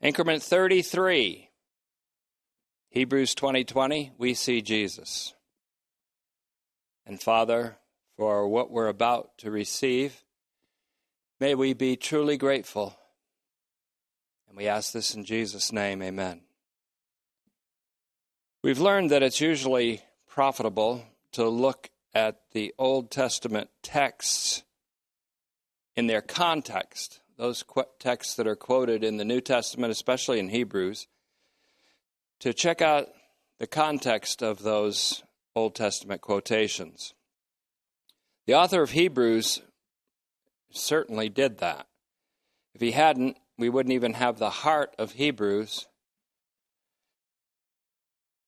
Increment 33. Hebrews 2020, we see Jesus. And Father, for what we're about to receive, may we be truly grateful. And we ask this in Jesus' name, amen. We've learned that it's usually profitable to look at the Old Testament texts in their context, those texts that are quoted in the New Testament, especially in Hebrews, to check out the context of those Old Testament quotations. The author of Hebrews certainly did that. If he hadn't, we wouldn't even have the heart of Hebrews,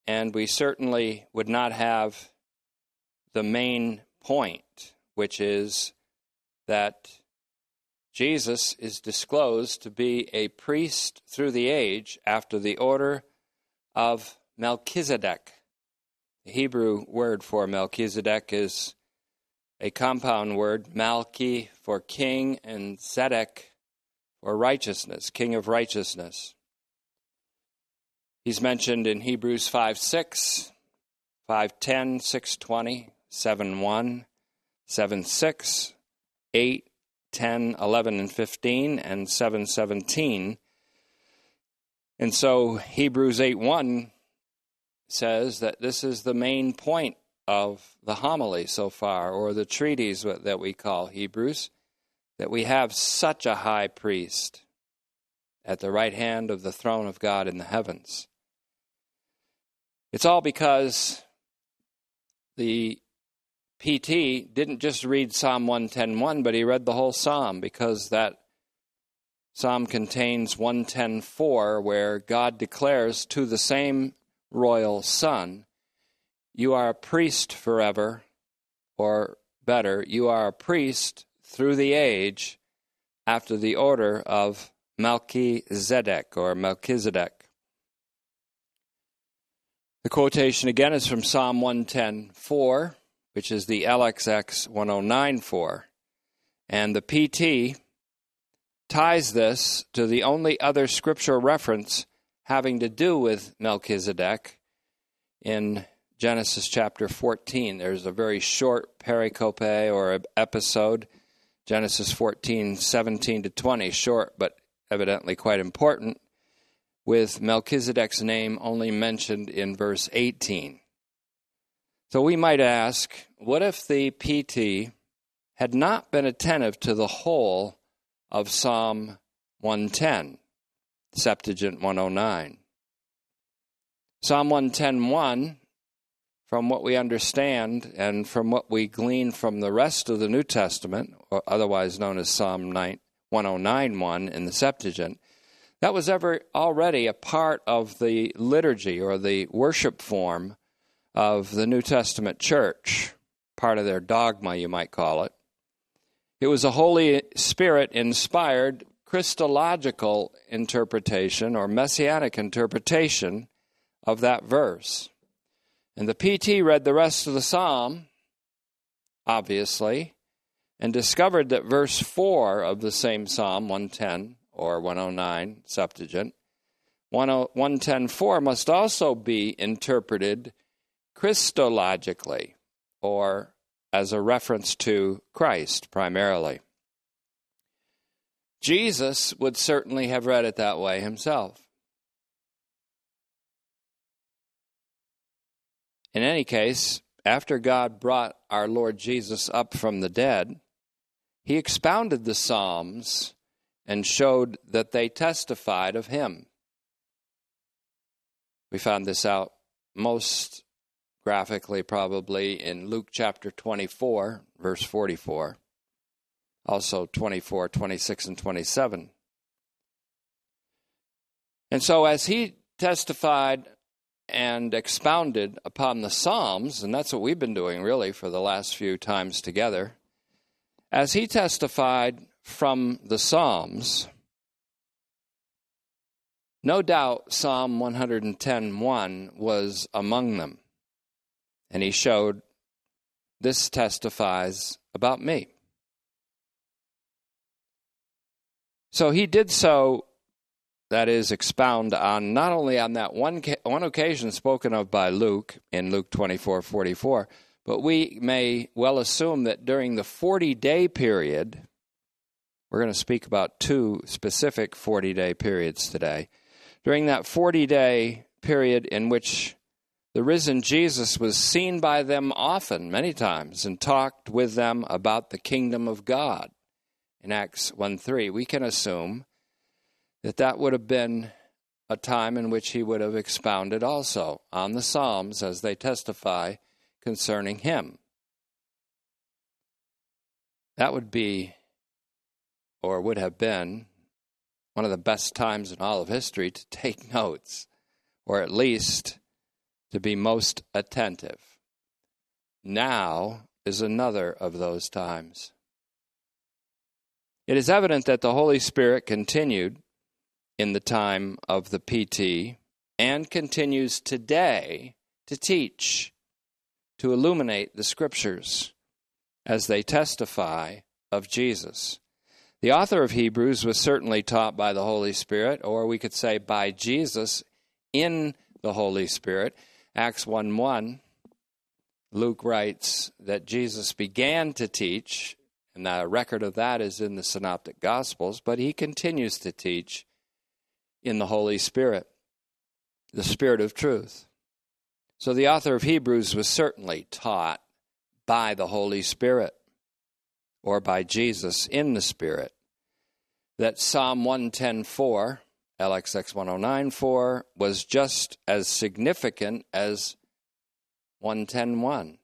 and we certainly would not have the main point, which is that Jesus is disclosed to be a priest through the age after the order of Melchizedek. The Hebrew word for Melchizedek is a compound word, Malchi for king and Zedek for righteousness, king of righteousness. He's mentioned in Hebrews 5 6, 5 10, 6 20, 7 1, 7 6, 8, 10, 11, and 15, and 7 17. And so Hebrews 8 1 says that this is the main point of the homily so far, or the treatise that we call Hebrews, that we have such a high priest at the right hand of the throne of God in the heavens. It's all because the PT didn't just read Psalm 110.1, but he read the whole psalm because that psalm contains 110.4, where God declares to the same royal son, You are a priest forever, or better, you are a priest through the age after the order of Melchizedek or Melchizedek. The quotation again is from Psalm 110.4 which is the LXX 1094. And the PT ties this to the only other scriptural reference having to do with Melchizedek in Genesis chapter 14. There's a very short pericope or episode, Genesis 14, 17 to 20, short but evidently quite important, with Melchizedek's name only mentioned in verse 18. So we might ask what if the PT had not been attentive to the whole of Psalm 110, Septuagint 109? Psalm 110.1, from what we understand and from what we glean from the rest of the New Testament, otherwise known as Psalm 109.1 in the Septuagint, that was ever already a part of the liturgy or the worship form of the New Testament church, part of their dogma, you might call it. It was a Holy Spirit inspired Christological interpretation or messianic interpretation of that verse. And the PT read the rest of the psalm, obviously, and discovered that verse 4 of the same psalm, 110 or 109 Septuagint, 110.4 must also be interpreted Christologically, or as a reference to Christ primarily. Jesus would certainly have read it that way himself. In any case, after God brought our Lord Jesus up from the dead, he expounded the Psalms and showed that they testified of him. We found this out most graphically probably in Luke chapter 24, verse 44, also 24, 26, and 27. And so, as he testified and expounded upon the Psalms, and that's what we've been doing really for the last few times together, as he testified from the Psalms, no doubt Psalm 110.1 was among them. And he showed, This testifies about me. So he did so that is, expound on not only on that one, one occasion spoken of by Luke in Luke 24 44, but we may well assume that during the 40 day period, we're going to speak about two specific 40 day periods today. During that 40 day period in which the risen Jesus was seen by them often, many times, and talked with them about the kingdom of God in Acts 1 3, we can assume that that would have been a time in which he would have expounded also on the Psalms as they testify concerning him. That would be, or would have been, one of the best times in all of history to take notes, or at least to be most attentive. Now is another of those times. It is evident that the Holy Spirit continued in the time of the PT and continues today to teach, to illuminate the Scriptures as they testify of Jesus. The author of Hebrews was certainly taught by the Holy Spirit, or we could say by Jesus in the Holy Spirit. Acts 1 1, Luke writes that Jesus began to teach, and the record of that is in the Synoptic Gospels, but he continues to teach in the Holy Spirit, the Spirit of truth. So the author of Hebrews was certainly taught by the Holy Spirit or by Jesus in the Spirit that Psalm 110.4 LXX 1094 was just as significant as 1101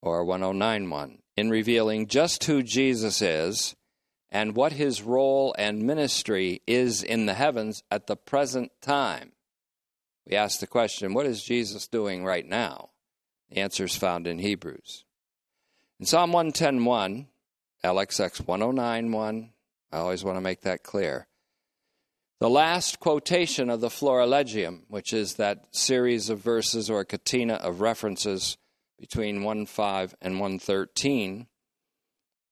or 1091 in revealing just who Jesus is and what his role and ministry is in the heavens at the present time. We ask the question, what is Jesus doing right now? The answer is found in Hebrews. In Psalm 110.1, LXX 1091, I always want to make that clear. The last quotation of the Florilegium, which is that series of verses or catena of references between 1.5 and 113,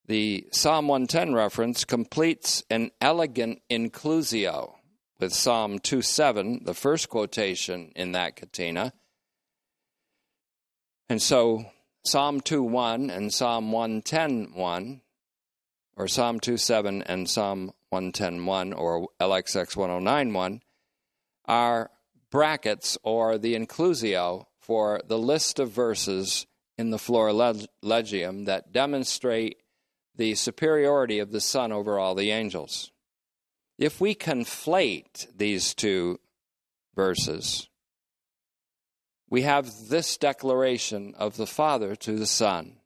the Psalm 110 reference completes an elegant inclusio with Psalm 2.7, the first quotation in that catena. And so Psalm 2.1 and Psalm 110.1, or Psalm 2.7 and Psalm 110.1 or LXX 1091 are brackets or the inclusio for the list of verses in the Florilegium that demonstrate the superiority of the Son over all the angels. If we conflate these two verses, we have this declaration of the Father to the Son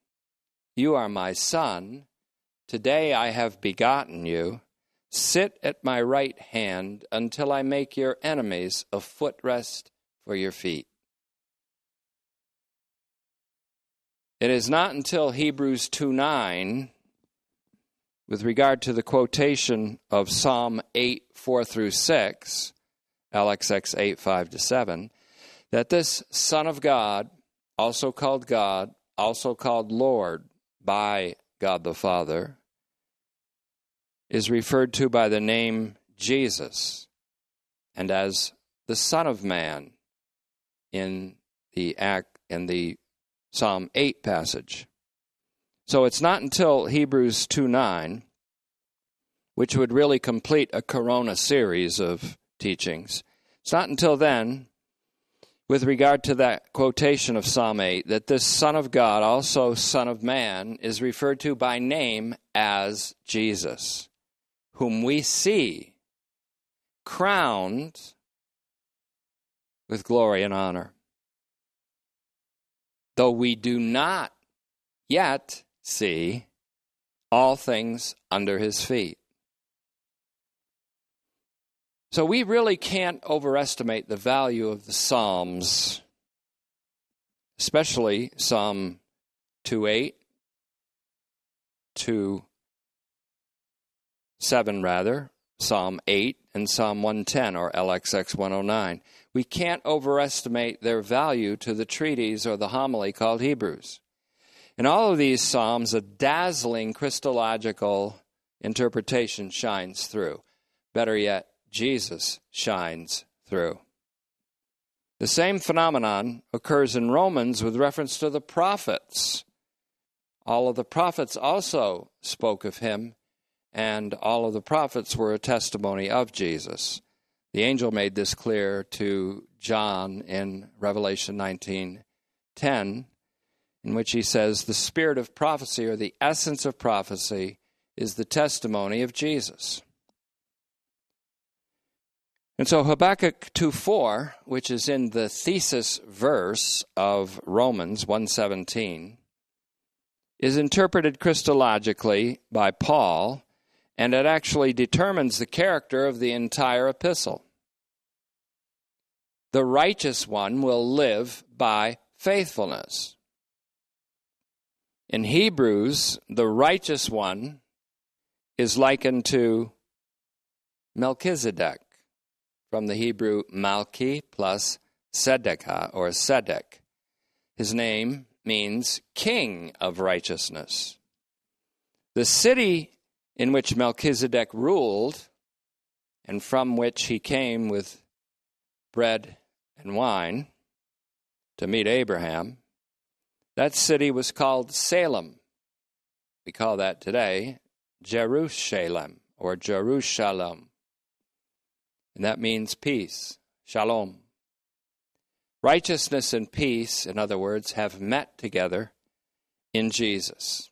You are my Son. Today I have begotten you. Sit at my right hand until I make your enemies a footrest for your feet. It is not until Hebrews 2 9, with regard to the quotation of Psalm 8 4 through 6, LXX 8 5 to 7, that this Son of God, also called God, also called Lord by God the Father, is referred to by the name Jesus and as the Son of Man in the act in the Psalm 8 passage. So it's not until Hebrews 2 9, which would really complete a corona series of teachings, it's not until then, with regard to that quotation of Psalm 8, that this Son of God, also Son of Man, is referred to by name as Jesus whom we see crowned with glory and honor. Though we do not yet see all things under his feet. So we really can't overestimate the value of the Psalms, especially Psalm 2 8, 2 7 rather, Psalm 8 and Psalm 110 or LXX 109. We can't overestimate their value to the treatise or the homily called Hebrews. In all of these Psalms, a dazzling Christological interpretation shines through. Better yet, Jesus shines through. The same phenomenon occurs in Romans with reference to the prophets. All of the prophets also spoke of him, and all of the prophets were a testimony of Jesus. The angel made this clear to John in Revelation 19:10, in which he says, "The spirit of prophecy or the essence of prophecy is the testimony of Jesus." And so Habakkuk 2:4, which is in the thesis verse of Romans 117, is interpreted Christologically by Paul, and it actually determines the character of the entire epistle. The righteous one will live by faithfulness. In Hebrews, the righteous one is likened to Melchizedek from the Hebrew Malki plus Sedekah or Sedek. His name means king of righteousness. The city in which Melchizedek ruled and from which he came with bread and wine to meet Abraham, that city was called Salem. We call that today Jerusalem or Jerusalem and that means peace, shalom. Righteousness and peace, in other words, have met together in Jesus.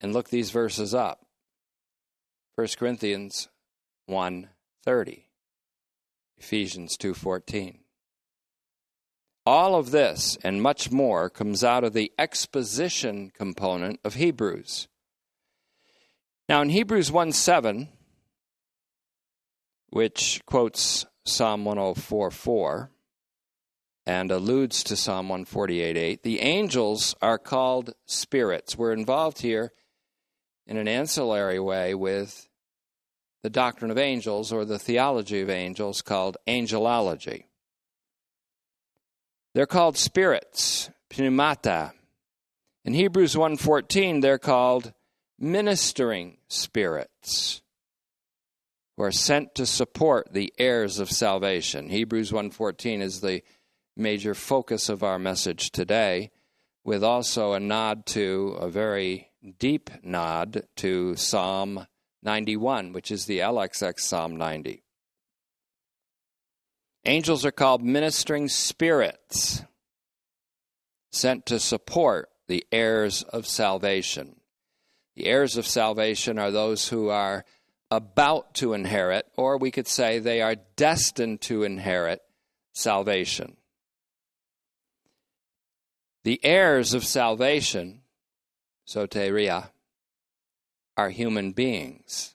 And look these verses up. 1 Corinthians 1:30. Ephesians 2:14. All of this and much more comes out of the exposition component of Hebrews. Now in Hebrews 1 7, which quotes Psalm 104:4 and alludes to Psalm 148:8. The angels are called spirits. We're involved here in an ancillary way with the doctrine of angels or the theology of angels called angelology. They're called spirits, pneumata. In Hebrews 1:14 they're called ministering spirits who are sent to support the heirs of salvation. Hebrews 1:14 is the major focus of our message today with also a nod to a very deep nod to Psalm 91, which is the LXX Psalm 90. Angels are called ministering spirits sent to support the heirs of salvation. The heirs of salvation are those who are about to inherit, or we could say they are destined to inherit salvation. The heirs of salvation, soteria, are human beings.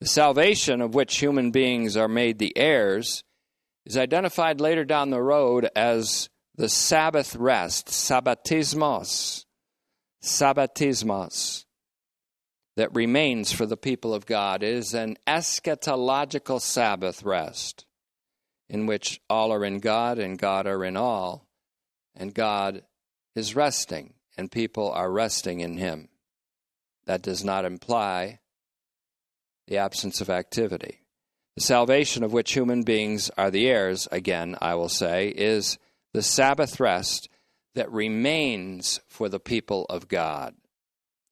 The salvation of which human beings are made the heirs is identified later down the road as the Sabbath rest, sabbatismos. Sabbatismos that remains for the people of God. It is an eschatological Sabbath rest in which all are in God and God are in all, and God is resting and people are resting in Him. That does not imply the absence of activity. The salvation of which human beings are the heirs, again, I will say, is the Sabbath rest that remains for the people of God.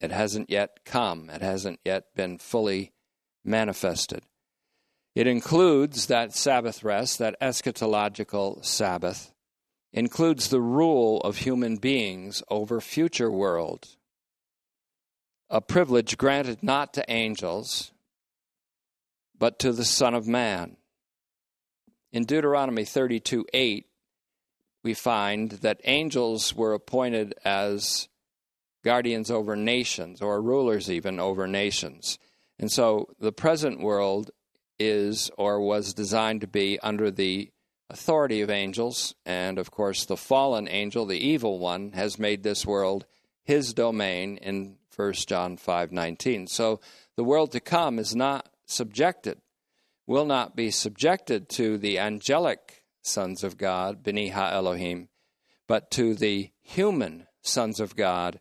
It hasn't yet come, it hasn't yet been fully manifested. It includes that Sabbath rest, that eschatological Sabbath, includes the rule of human beings over future world, a privilege granted not to angels, but to the Son of Man. In Deuteronomy 32 8, we find that angels were appointed as guardians over nations or rulers even over nations. And so the present world is or was designed to be under the authority of angels. And of course, the fallen angel, the evil one, has made this world his domain in 1 John 5:19. So the world to come is not subjected, will not be subjected to the angelic sons of God, B'ni Ha Elohim, but to the human sons of God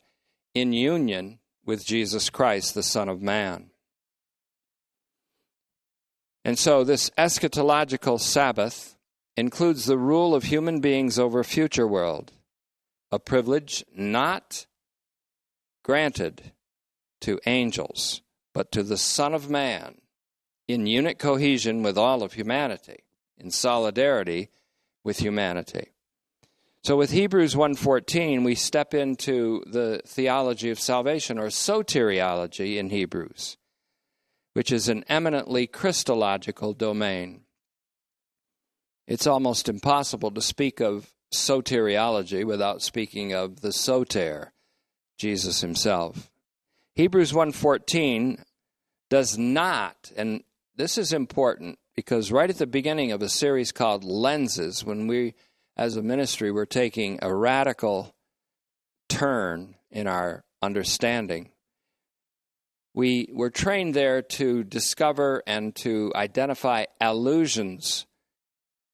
in union with Jesus Christ, the Son of Man. And so, this eschatological Sabbath includes the rule of human beings over future world, a privilege not granted to angels, but to the Son of Man in unit cohesion with all of humanity, in solidarity with humanity. So with Hebrews 1:14 we step into the theology of salvation or soteriology in Hebrews, which is an eminently Christological domain. It's almost impossible to speak of soteriology without speaking of the soter, Jesus himself. Hebrews 1:14 does not and this is important because right at the beginning of a series called Lenses when we as a ministry, we're taking a radical turn in our understanding. We were trained there to discover and to identify allusions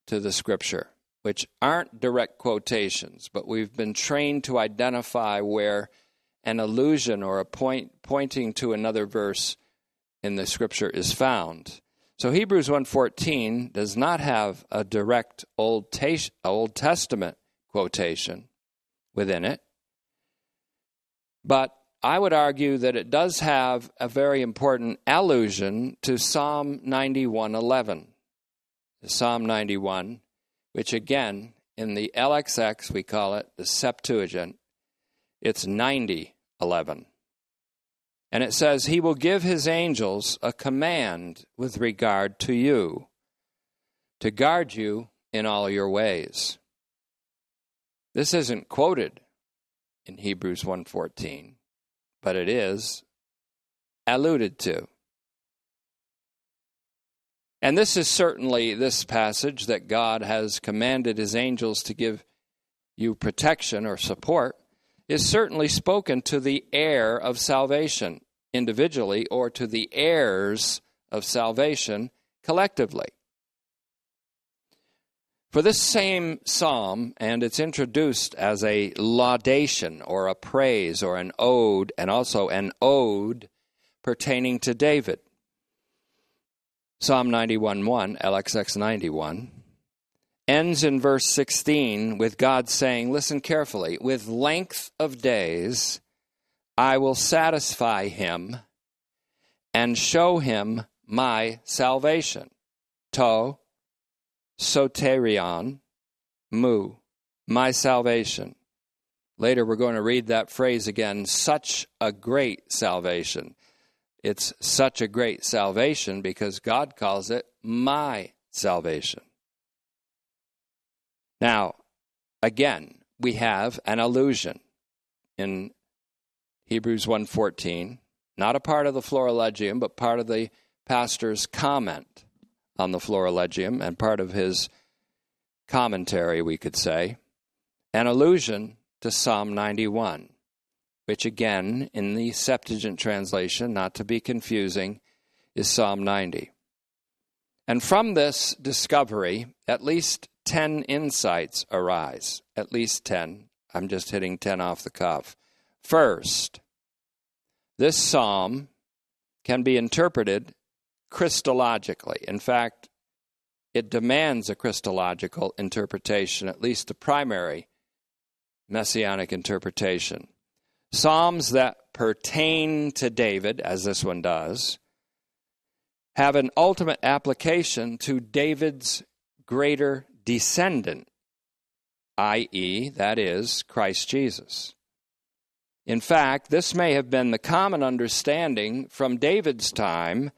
to the scripture, which aren't direct quotations, but we've been trained to identify where an allusion or a point pointing to another verse in the scripture is found. So Hebrews 1:14 does not have a direct Old, Old Testament quotation within it. But I would argue that it does have a very important allusion to Psalm 91:11. Psalm 91, which again in the LXX we call it the Septuagint, it's 90:11. And it says, He will give His angels a command with regard to you, to guard you in all your ways. This isn't quoted in Hebrews 1:14, but it is alluded to. And this is certainly this passage that God has commanded his angels to give you protection or support is certainly spoken to the heir of salvation individually or to the heirs of salvation collectively. For this same psalm, and it's introduced as a laudation or a praise or an ode, and also an ode pertaining to David. Psalm 91:1, LXX 91 ends in verse 16 with God saying, listen carefully, with length of days I will satisfy him and show him my salvation. To, soterion, mu, my salvation. Later, we're going to read that phrase again such a great salvation. It's such a great salvation because God calls it my salvation. Now, again, we have an allusion in Hebrews 1:14, not a part of the Florilegium, but part of the pastor's comment on the Florilegium and part of his commentary, we could say, an allusion to Psalm 91, which again, in the Septuagint translation, not to be confusing, is Psalm 90. And from this discovery, at least 10 insights arise. At least 10. I'm just hitting 10 off the cuff. First, this psalm can be interpreted Christologically. In fact, it demands a Christological interpretation, at least a primary messianic interpretation. Psalms that pertain to David, as this one does, have an ultimate application to David's greater descendant, i.e., that is, Christ Jesus. In fact, this may have been the common understanding from David's time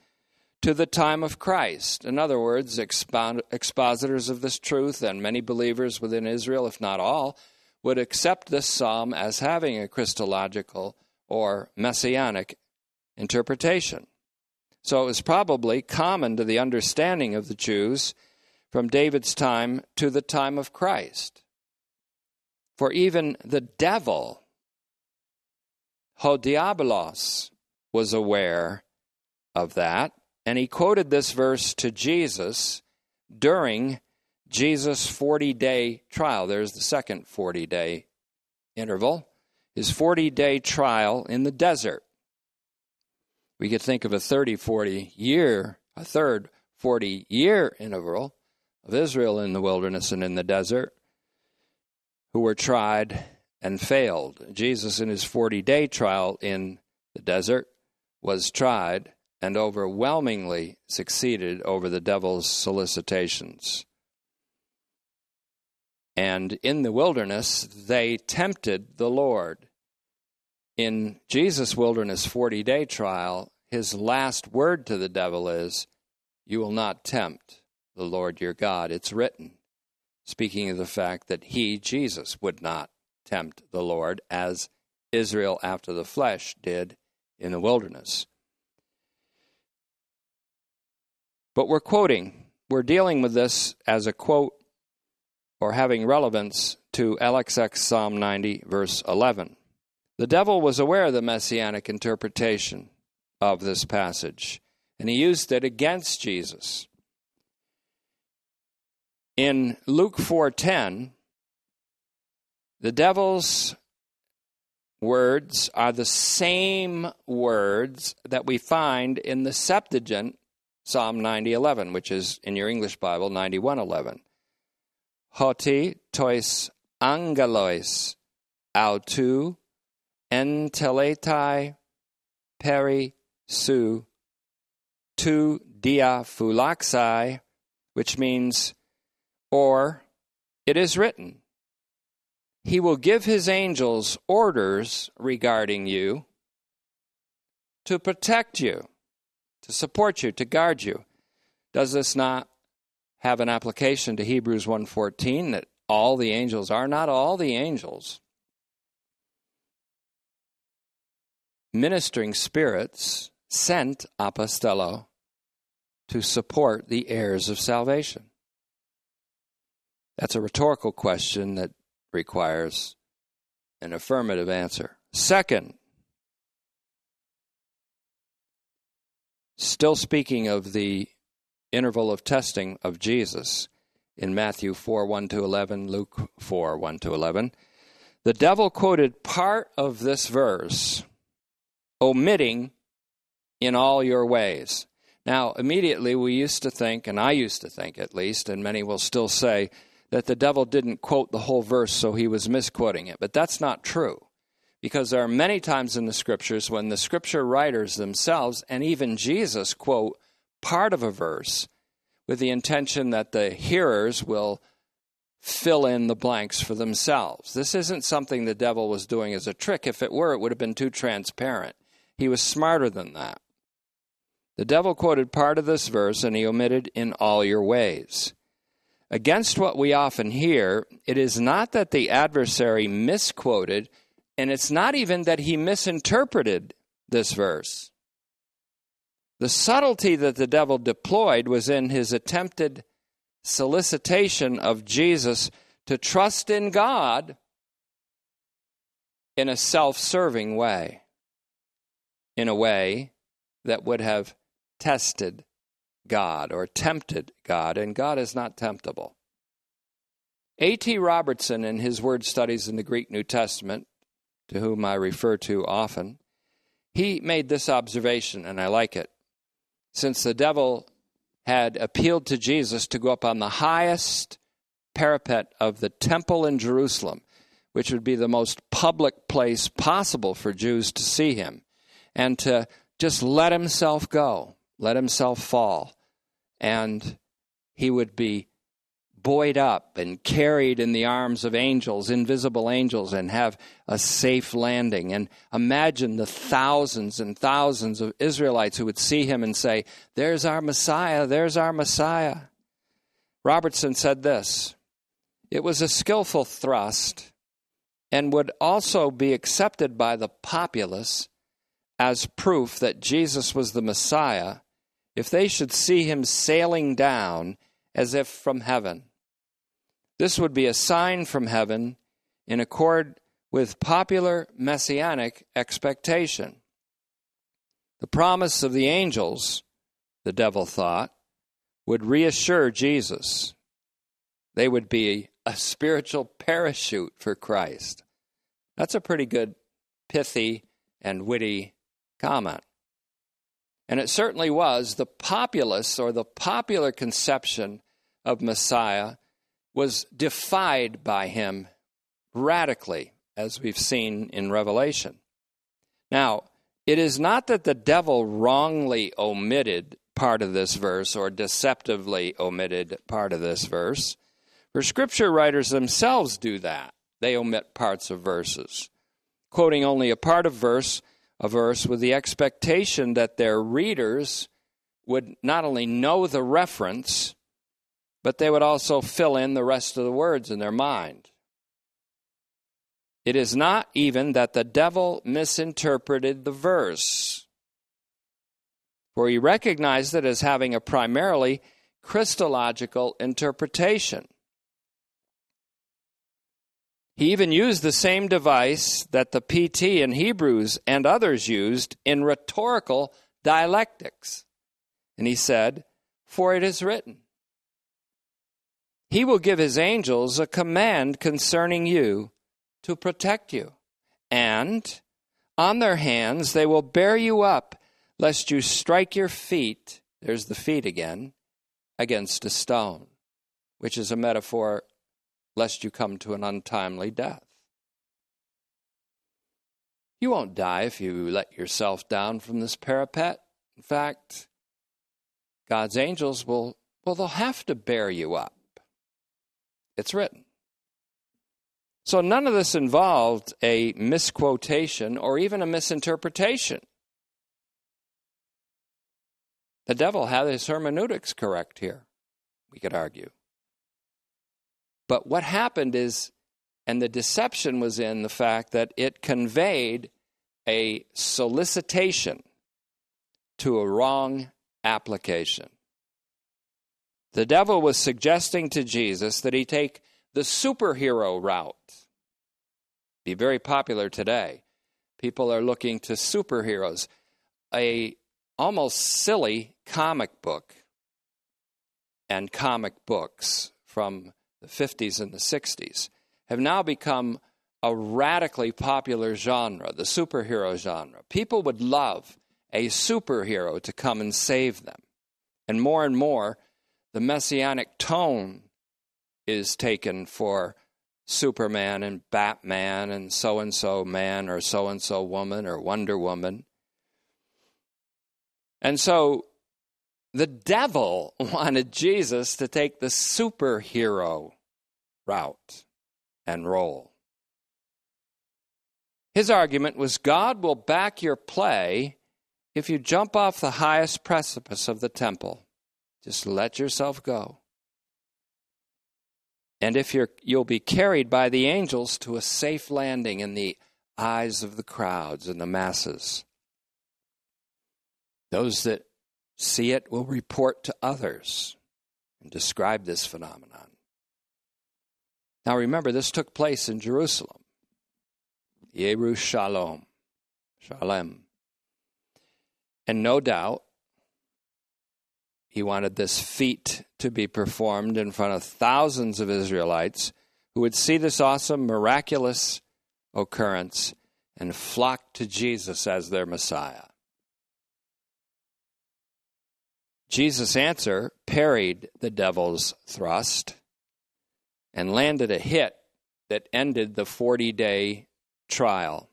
to the time of Christ. In other words, expositors of this truth and many believers within Israel, if not all, would accept this psalm as having a Christological or messianic interpretation. So it was probably common to the understanding of the Jews from David's time to the time of Christ. For even the devil, Ho Diabolos, was aware of that, and he quoted this verse to Jesus during Jesus' 40 day trial. There's the second 40 day interval, his 40 day trial in the desert. We could think of a 30, 40 year, a third 40 year interval of Israel in the wilderness and in the desert who were tried and failed. Jesus, in his 40 day trial in the desert, was tried and overwhelmingly succeeded over the devil's solicitations. And in the wilderness, they tempted the Lord. In Jesus' wilderness 40 day trial, his last word to the devil is, You will not tempt the Lord your God. It's written, speaking of the fact that he, Jesus, would not tempt the Lord as Israel after the flesh did in the wilderness. But we're quoting, we're dealing with this as a quote or having relevance to LXX Psalm 90, verse 11. The devil was aware of the messianic interpretation of this passage, and he used it against Jesus. In Luke 4:10, the devil's words are the same words that we find in the Septuagint Psalm 90:11, which is in your English Bible 91:11. Hoti tois angelois autu enteletai peri su tu dia phulaxai, which means, or it is written, he will give his angels orders regarding you to protect you to support you, to guard you. Does this not have an application to Hebrews 1:14 that all the angels are not all the angels ministering spirits sent apostello to support the heirs of salvation? That's a rhetorical question that requires an affirmative answer. Second, Still speaking of the interval of testing of Jesus in Matthew 4 1 to 11, Luke 4 1 to 11, the devil quoted part of this verse, omitting in all your ways. Now, immediately we used to think, and I used to think at least, and many will still say, that the devil didn't quote the whole verse, so he was misquoting it. But that's not true because there are many times in the scriptures when the scripture writers themselves and even Jesus quote part of a verse with the intention that the hearers will fill in the blanks for themselves. This isn't something the devil was doing as a trick. If it were, it would have been too transparent. He was smarter than that. The devil quoted part of this verse and he omitted in all your ways. Against what we often hear, it is not that the adversary misquoted and it's not even that he misinterpreted this verse. The subtlety that the devil deployed was in his attempted solicitation of Jesus to trust in God in a self serving way, in a way that would have tested God or tempted God, and God is not temptable. A.T. Robertson, in his word studies in the Greek New Testament, to whom I refer to often, he made this observation, and I like it. Since the devil had appealed to Jesus to go up on the highest parapet of the temple in Jerusalem, which would be the most public place possible for Jews to see him, and to just let himself go, let himself fall, and he would be buoyed up and carried in the arms of angels, invisible angels, and have a safe landing. And imagine the thousands and thousands of Israelites who would see him and say, There's our Messiah, there's our Messiah. Robertson said this It was a skillful thrust and would also be accepted by the populace as proof that Jesus was the Messiah if they should see him sailing down as if from heaven. This would be a sign from heaven in accord with popular messianic expectation. The promise of the angels, the devil thought, would reassure Jesus. They would be a spiritual parachute for Christ. That's a pretty good, pithy, and witty comment. And it certainly was the populace or the popular conception of Messiah was defied by him radically, as we've seen in Revelation. Now, it is not that the devil wrongly omitted part of this verse or deceptively omitted part of this verse. For scripture writers themselves do that. They omit parts of verses, quoting only a part of verse, a verse with the expectation that their readers would not only know the reference, but they would also fill in the rest of the words in their mind. It is not even that the devil misinterpreted the verse, for he recognized it as having a primarily Christological interpretation. He even used the same device that the PT in Hebrews and others used in rhetorical dialectics. And he said, For it is written, He will give His angels a command concerning you to protect you. And on their hands they will bear you up, lest you strike your feet, there's the feet again, against a stone, which is a metaphor lest you come to an untimely death. You won't die if you let yourself down from this parapet. In fact, God's angels will, well, they'll have to bear you up. It's written. So none of this involved a misquotation or even a misinterpretation. The devil had his hermeneutics correct here, we could argue. But what happened is, and the deception was in the fact that it conveyed a solicitation to a wrong application. The devil was suggesting to Jesus that he take the superhero route. Be very popular today. People are looking to superheroes. A almost silly comic book and comic books from the 50s and the 60s have now become a radically popular genre, the superhero genre. People would love a superhero to come and save them. And more and more, the messianic tone is taken for Superman and Batman and so and so man or so and so woman or Wonder Woman. And so the devil wanted Jesus to take the superhero route and role. His argument was God will back your play if you jump off the highest precipice of the temple. Just let yourself go. And if you're, you'll be carried by the angels to a safe landing in the eyes of the crowds and the masses. Those that see it will report to others and describe this phenomenon. Now remember, this took place in Jerusalem. Yerushalom. Shalem. And no doubt, he wanted this feat to be performed in front of thousands of Israelites who would see this awesome, miraculous occurrence and flock to Jesus as their Messiah. Jesus' answer parried the devil's thrust and landed a hit that ended the 40 day trial.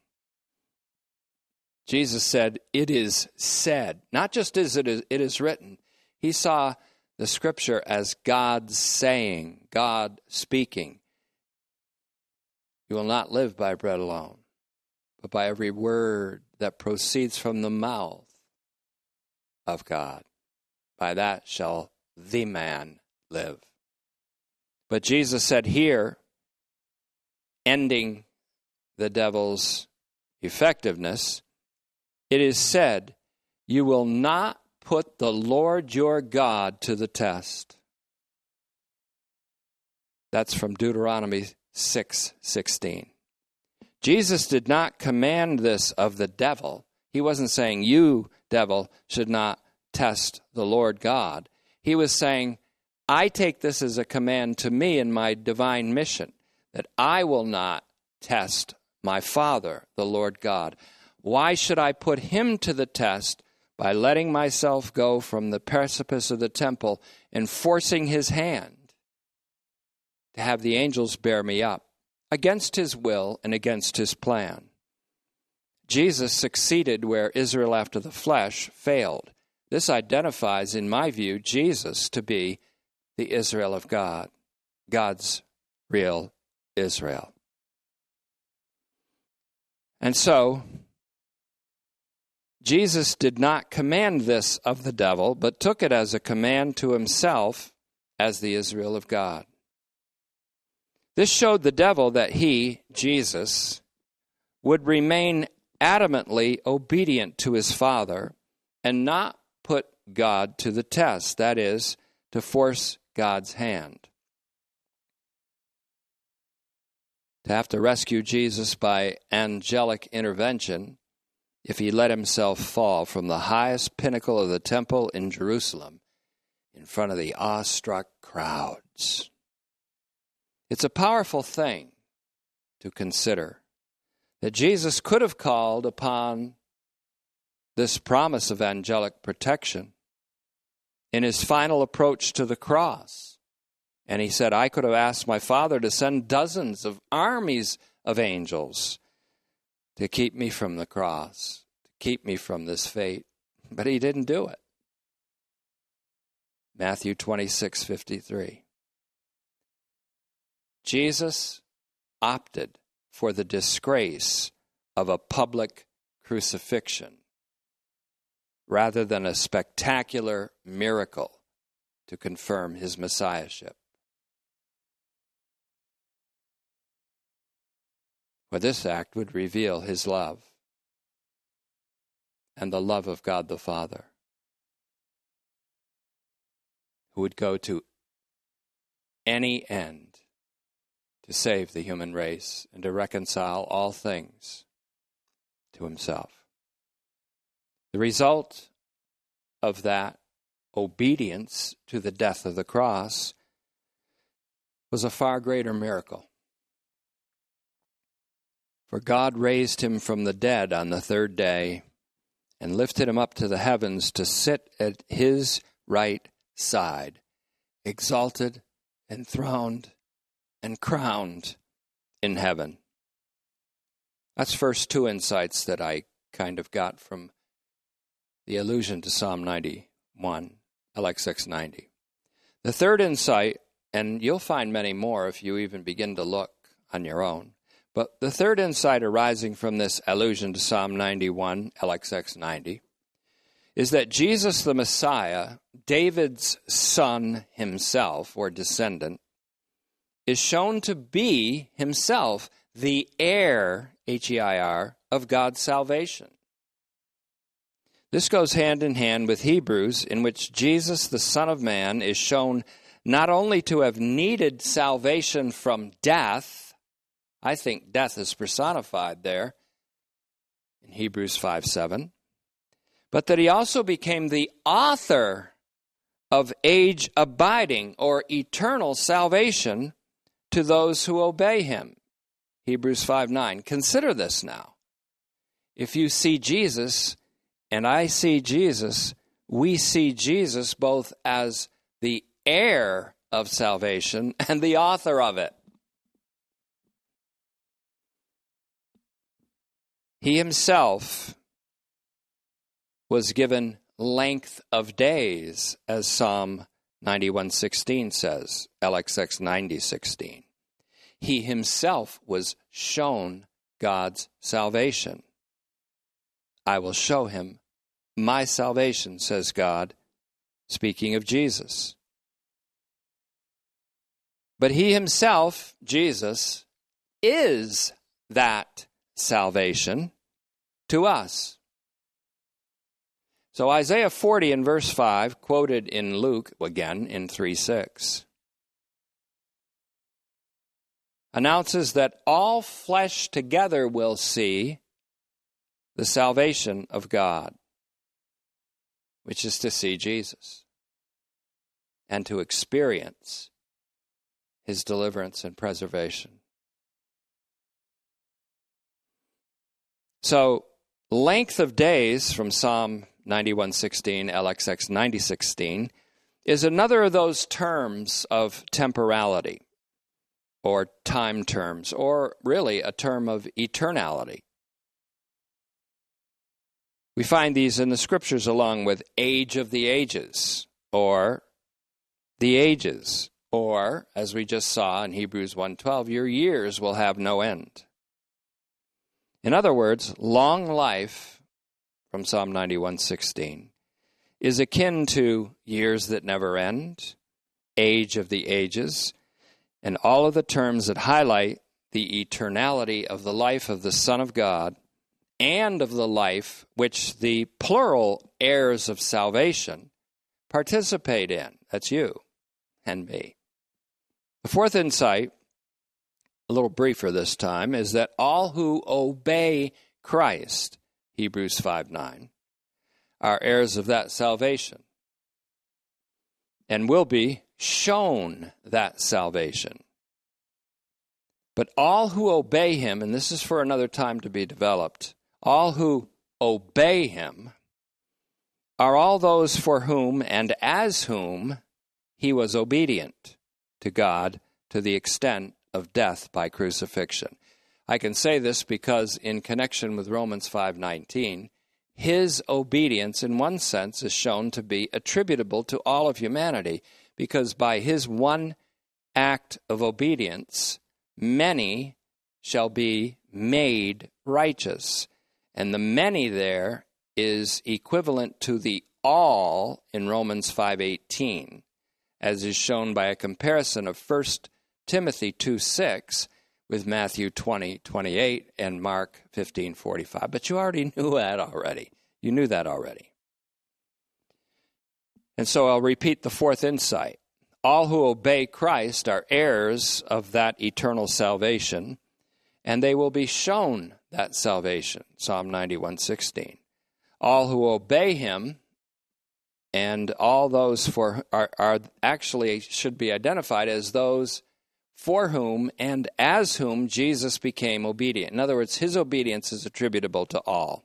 Jesus said, It is said, not just is, it is written. He saw the scripture as God saying, God speaking. You will not live by bread alone, but by every word that proceeds from the mouth of God. By that shall the man live. But Jesus said here, ending the devil's effectiveness, it is said, You will not put the Lord your God to the test. That's from Deuteronomy 6 16. Jesus did not command this of the devil. He wasn't saying, You, devil, should not test the Lord God. He was saying, I take this as a command to me in my divine mission that I will not test my Father, the Lord God. Why should I put him to the test by letting myself go from the precipice of the temple and forcing his hand to have the angels bear me up against his will and against his plan. Jesus succeeded where Israel after the flesh failed. This identifies, in my view, Jesus to be the Israel of God, God's real Israel. And so, Jesus did not command this of the devil, but took it as a command to himself as the Israel of God. This showed the devil that he, Jesus, would remain adamantly obedient to his Father and not put God to the test, that is, to force God's hand. To have to rescue Jesus by angelic intervention if he let himself fall from the highest pinnacle of the temple in Jerusalem in front of the awestruck crowds. It's a powerful thing to consider that Jesus could have called upon this promise of angelic protection in his final approach to the cross. And he said, I could have asked my Father to send dozens of armies of angels to keep me from the cross, to keep me from this fate. But he didn't do it. Matthew 26 53. Jesus opted for the disgrace of a public crucifixion rather than a spectacular miracle to confirm his messiahship. For this act would reveal his love and the love of God the Father, who would go to any end to save the human race and to reconcile all things to himself. The result of that obedience to the death of the cross was a far greater miracle. For God raised him from the dead on the third day and lifted him up to the heavens to sit at his right side, exalted, enthroned, and crowned in heaven. That's first two insights that I kind of got from the allusion to Psalm 91, LXX 90. The third insight, and you'll find many more if you even begin to look on your own, but the third insight arising from this allusion to Psalm 91, LXX 90, is that Jesus the Messiah, David's son himself or descendant, is shown to be himself the heir, H E I R, of God's salvation. This goes hand in hand with Hebrews, in which Jesus, the Son of Man, is shown not only to have needed salvation from death, I think death is personified there in Hebrews 5 7, but that he also became the author of age abiding or eternal salvation to those who obey him. Hebrews 5 9. Consider this now. If you see Jesus and I see Jesus, we see Jesus both as the heir of salvation and the author of it. He himself was given length of days, as Psalm 91:16 says, LXX 90:16. He himself was shown God's salvation. I will show him my salvation, says God, speaking of Jesus. But he himself, Jesus, is that salvation to us. So Isaiah 40 and verse 5, quoted in Luke again in 3 6, announces that all flesh together will see the salvation of God, which is to see Jesus and to experience his deliverance and preservation. So, length of days from Psalm 9116, LXX 9016, is another of those terms of temporality or time terms, or really a term of eternality. We find these in the scriptures along with age of the ages, or the ages, or as we just saw in Hebrews 1:12, your years will have no end. In other words, long life from Psalm 91:16 is akin to years that never end, age of the ages, and all of the terms that highlight the eternality of the life of the Son of God and of the life which the plural heirs of salvation participate in. That's you and me. The fourth insight, a little briefer this time, is that all who obey Christ, Hebrews 5 9, are heirs of that salvation and will be shown that salvation. But all who obey him, and this is for another time to be developed, all who obey him are all those for whom and as whom he was obedient to God to the extent of death by crucifixion. I can say this because in connection with Romans 5:19, his obedience in one sense is shown to be attributable to all of humanity because by his one act of obedience many shall be made righteous. And the many there is equivalent to the all in Romans 5:18 as is shown by a comparison of 1 Timothy 2 6 with Matthew 20 28 and Mark 15 45. But you already knew that already. You knew that already. And so I'll repeat the fourth insight. All who obey Christ are heirs of that eternal salvation, and they will be shown that salvation. Psalm 91 16. All who obey him and all those for are, are actually should be identified as those for whom and as whom Jesus became obedient. In other words, his obedience is attributable to all.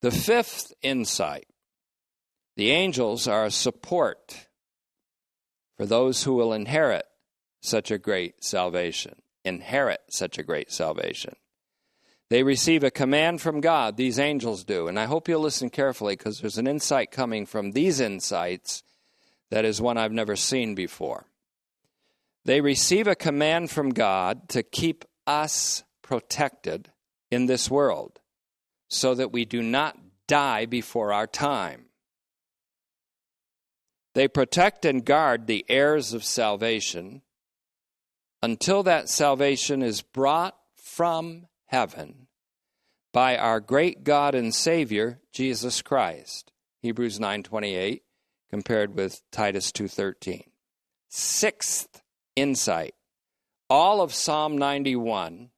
The fifth insight the angels are a support for those who will inherit such a great salvation. Inherit such a great salvation. They receive a command from God, these angels do. And I hope you'll listen carefully because there's an insight coming from these insights that is one I've never seen before. They receive a command from God to keep us protected in this world so that we do not die before our time. They protect and guard the heirs of salvation until that salvation is brought from heaven by our great God and Savior Jesus Christ. Hebrews 9:28 compared with Titus 2:13. Sixth insight. All of Psalm 91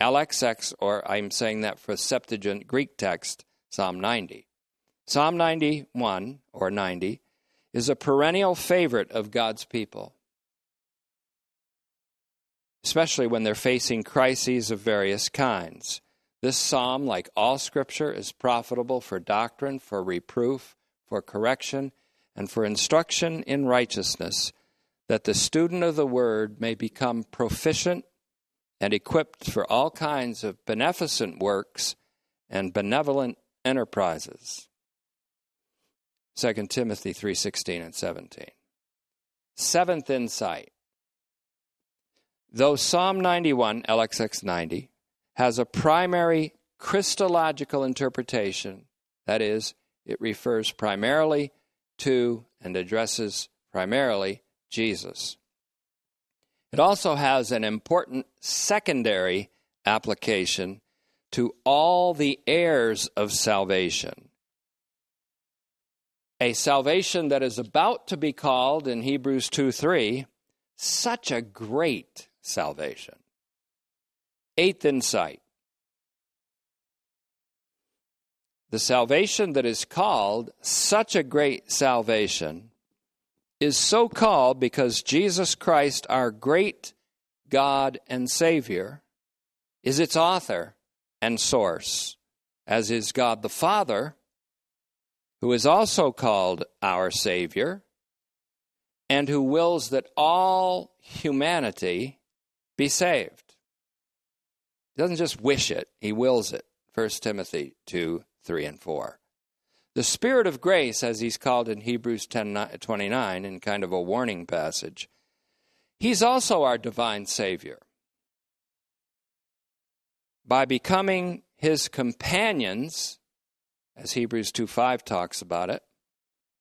LXX or I'm saying that for Septuagint Greek text Psalm 90. Psalm 91 or 90 is a perennial favorite of God's people especially when they're facing crises of various kinds. This psalm, like all scripture, is profitable for doctrine, for reproof, for correction, and for instruction in righteousness, that the student of the word may become proficient and equipped for all kinds of beneficent works and benevolent enterprises. 2 Timothy 3:16 and 17. Seventh insight Though Psalm 91, LXX 90, has a primary Christological interpretation, that is, it refers primarily to and addresses primarily Jesus. It also has an important secondary application to all the heirs of salvation. A salvation that is about to be called in Hebrews 2 3 such a great salvation. Eighth insight the salvation that is called such a great salvation is so called because Jesus Christ, our great God and Savior, is its author and source, as is God the Father, who is also called our Savior, and who wills that all humanity be saved. He doesn't just wish it, he wills it. 1 Timothy 2 3 and 4. The Spirit of grace, as he's called in Hebrews 10 29, in kind of a warning passage, he's also our divine Savior. By becoming his companions, as Hebrews 2 5 talks about it,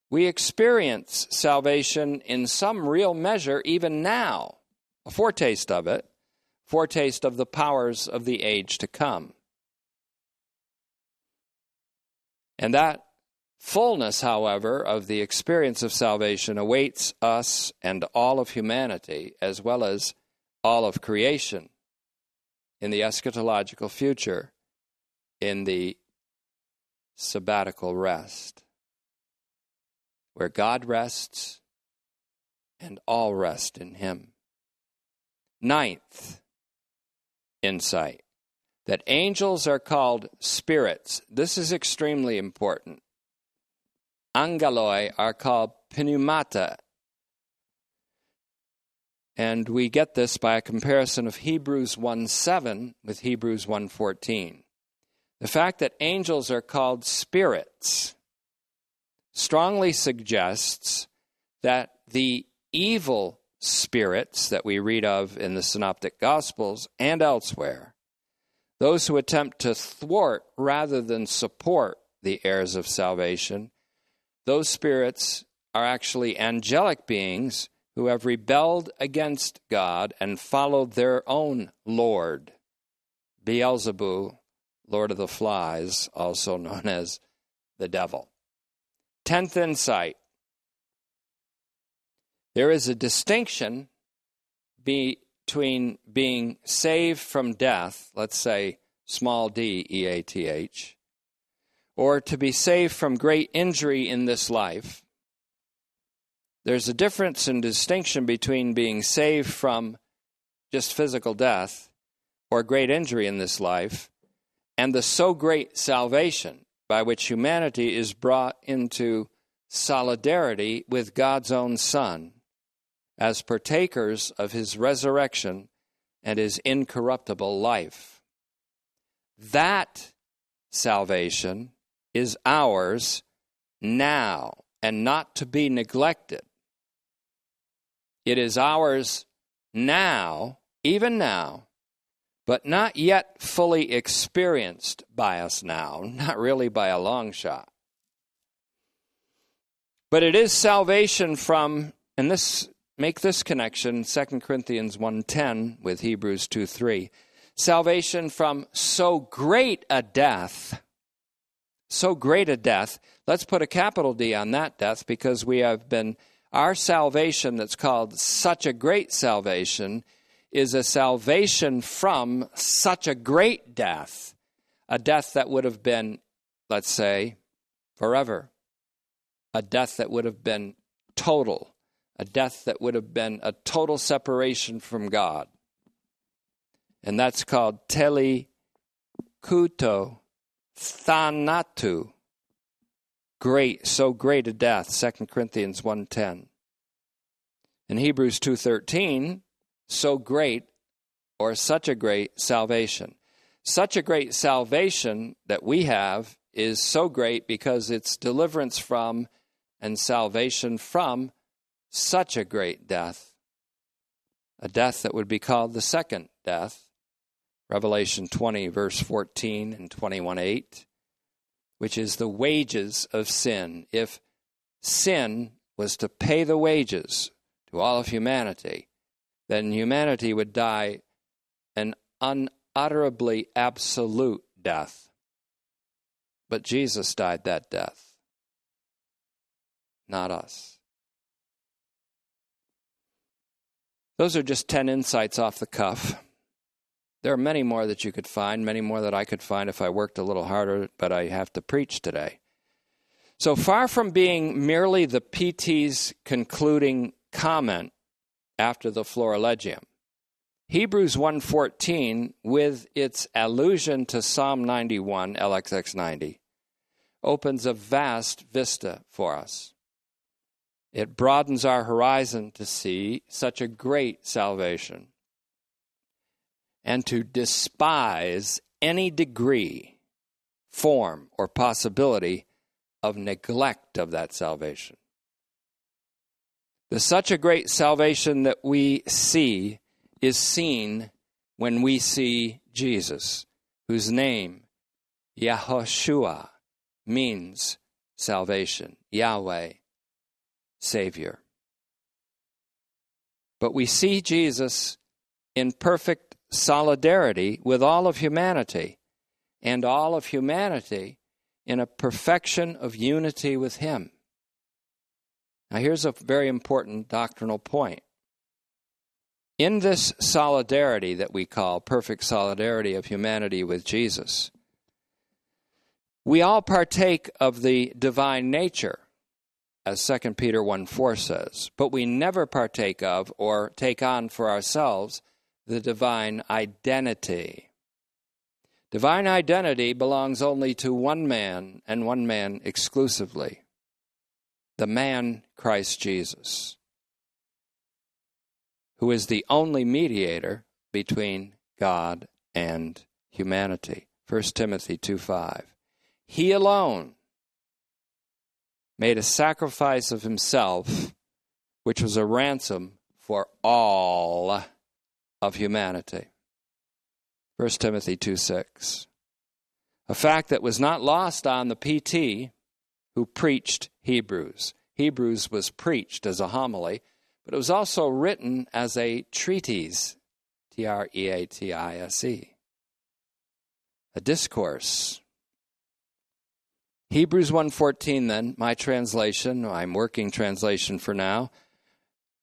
we experience salvation in some real measure even now, a foretaste of it, foretaste of the powers of the age to come. And that fullness, however, of the experience of salvation awaits us and all of humanity, as well as all of creation, in the eschatological future, in the sabbatical rest, where God rests and all rest in Him. Ninth insight that angels are called spirits. This is extremely important. Angeloi are called pneumata. And we get this by a comparison of Hebrews 1 7 with Hebrews 1 14. The fact that angels are called spirits strongly suggests that the evil spirits that we read of in the Synoptic Gospels and elsewhere, those who attempt to thwart rather than support the heirs of salvation, those spirits are actually angelic beings who have rebelled against God and followed their own Lord, Beelzebub, Lord of the Flies, also known as the devil. Tenth insight there is a distinction between being saved from death, let's say small d, E A T H, or to be saved from great injury in this life. There's a difference and distinction between being saved from just physical death or great injury in this life and the so great salvation by which humanity is brought into solidarity with God's own Son as partakers of his resurrection and his incorruptible life. That salvation is ours now and not to be neglected. It is ours now, even now, but not yet fully experienced by us now, not really by a long shot. But it is salvation from, and this make this connection 2 Corinthians 1:10 with Hebrews 2:3. Salvation from so great a death, so great a death. Let's put a capital D on that death because we have been our salvation that's called such a great salvation is a salvation from such a great death, a death that would have been, let's say, forever, a death that would have been total, a death that would have been a total separation from God. And that's called telekuto thanatu. Great, so great a death, 2 Corinthians 1.10. In Hebrews 2.13, so great or such a great salvation. Such a great salvation that we have is so great because it's deliverance from and salvation from such a great death. A death that would be called the second death. Revelation 20, verse 14 and 21 8, which is the wages of sin. If sin was to pay the wages to all of humanity, then humanity would die an unutterably absolute death. But Jesus died that death, not us. Those are just 10 insights off the cuff. There are many more that you could find, many more that I could find if I worked a little harder, but I have to preach today. So far from being merely the PT's concluding comment after the Florilegium. Hebrews 1:14 with its allusion to Psalm 91 LXX 90 opens a vast vista for us. It broadens our horizon to see such a great salvation and to despise any degree, form, or possibility of neglect of that salvation. The such a great salvation that we see is seen when we see Jesus, whose name, Yahoshua, means salvation, Yahweh, Savior. But we see Jesus in perfect solidarity with all of humanity, and all of humanity in a perfection of unity with Him. Now, here's a very important doctrinal point. In this solidarity that we call perfect solidarity of humanity with Jesus, we all partake of the divine nature, as 2 Peter 1 4 says, but we never partake of or take on for ourselves the divine identity. Divine identity belongs only to one man and one man exclusively the man Christ Jesus, who is the only mediator between God and humanity. 1 Timothy 2 5. He alone made a sacrifice of himself, which was a ransom for all of humanity. 1 Timothy 2 6. A fact that was not lost on the PT who preached Hebrews. Hebrews was preached as a homily, but it was also written as a treatise, T R E A T I S E, a discourse. Hebrews 1:14 then, my translation, I'm working translation for now.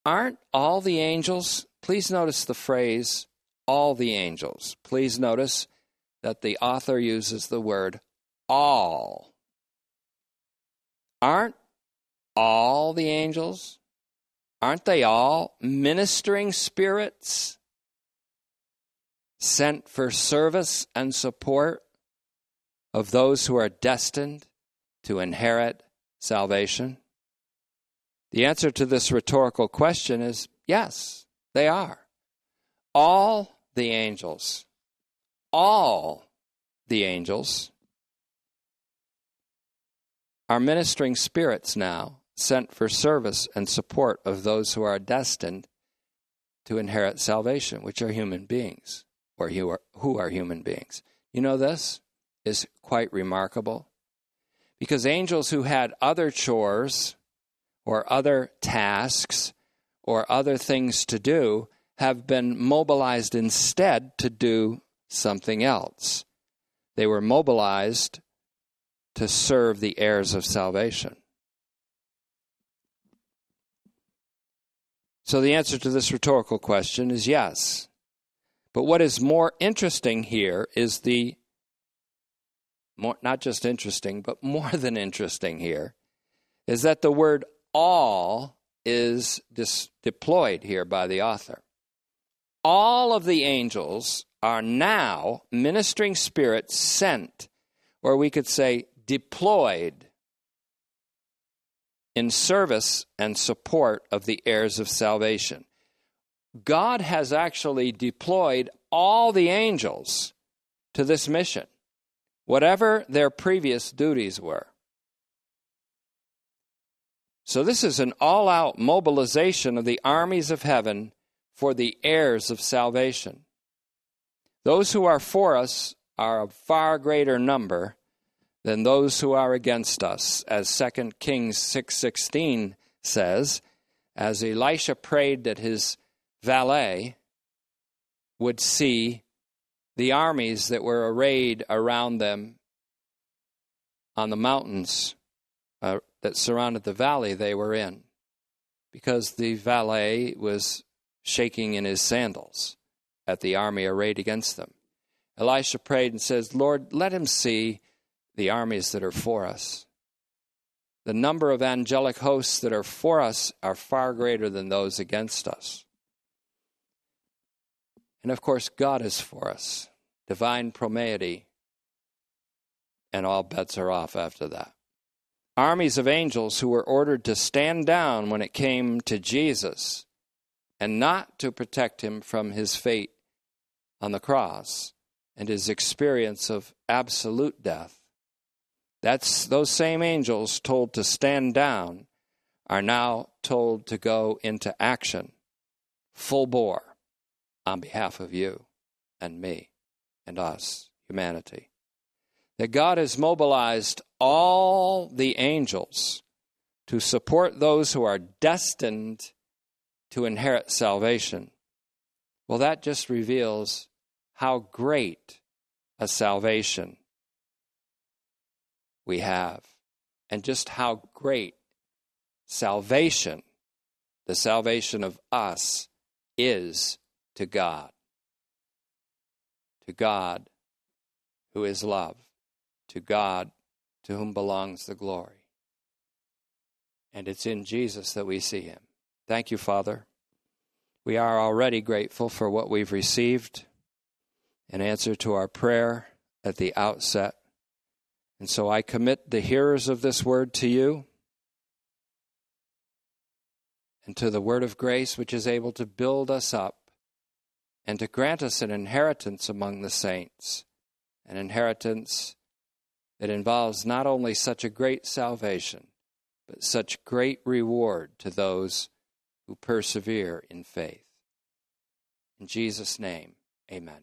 Aren't all the angels Please notice the phrase, all the angels. Please notice that the author uses the word all. Aren't all the angels? Aren't they all ministering spirits sent for service and support of those who are destined to inherit salvation? The answer to this rhetorical question is yes. They are. All the angels, all the angels are ministering spirits now sent for service and support of those who are destined to inherit salvation, which are human beings, or who are, who are human beings. You know, this is quite remarkable because angels who had other chores or other tasks or other things to do have been mobilized instead to do something else. They were mobilized to serve the heirs of salvation. So the answer to this rhetorical question is yes. But what is more interesting here is the more, not just interesting, but more than interesting here is that the word all is dis- deployed here by the author. All of the angels are now ministering spirits sent, or we could say deployed, in service and support of the heirs of salvation. God has actually deployed all the angels to this mission, whatever their previous duties were. So, this is an all out mobilization of the armies of heaven for the heirs of salvation. Those who are for us are a far greater number than those who are against us, as 2 Kings 6:16 says, as Elisha prayed that his valet would see the armies that were arrayed around them on the mountains uh, that surrounded the valley they were in because the valet was shaking in his sandals at the army arrayed against them. Elisha prayed and says, Lord, let him see the armies that are for us. The number of angelic hosts that are for us are far greater than those against us. And of course, God is for us. Divine promeity and all bets are off after that. Armies of angels who were ordered to stand down when it came to Jesus and not to protect him from his fate on the cross and his experience of absolute death. That's those same angels told to stand down are now told to go into action full bore on behalf of you and me and us, humanity. That God has mobilized all the angels to support those who are destined to inherit salvation. Well, that just reveals how great a salvation we have, and just how great salvation, the salvation of us, is to God. To God, who is love. To God, to whom belongs the glory. And it's in Jesus that we see him. Thank you, Father. We are already grateful for what we've received in answer to our prayer at the outset. And so I commit the hearers of this word to you and to the word of grace, which is able to build us up and to grant us an inheritance among the saints, an inheritance that involves not only such a great salvation, but such great reward to those who persevere in faith. In Jesus' name, amen.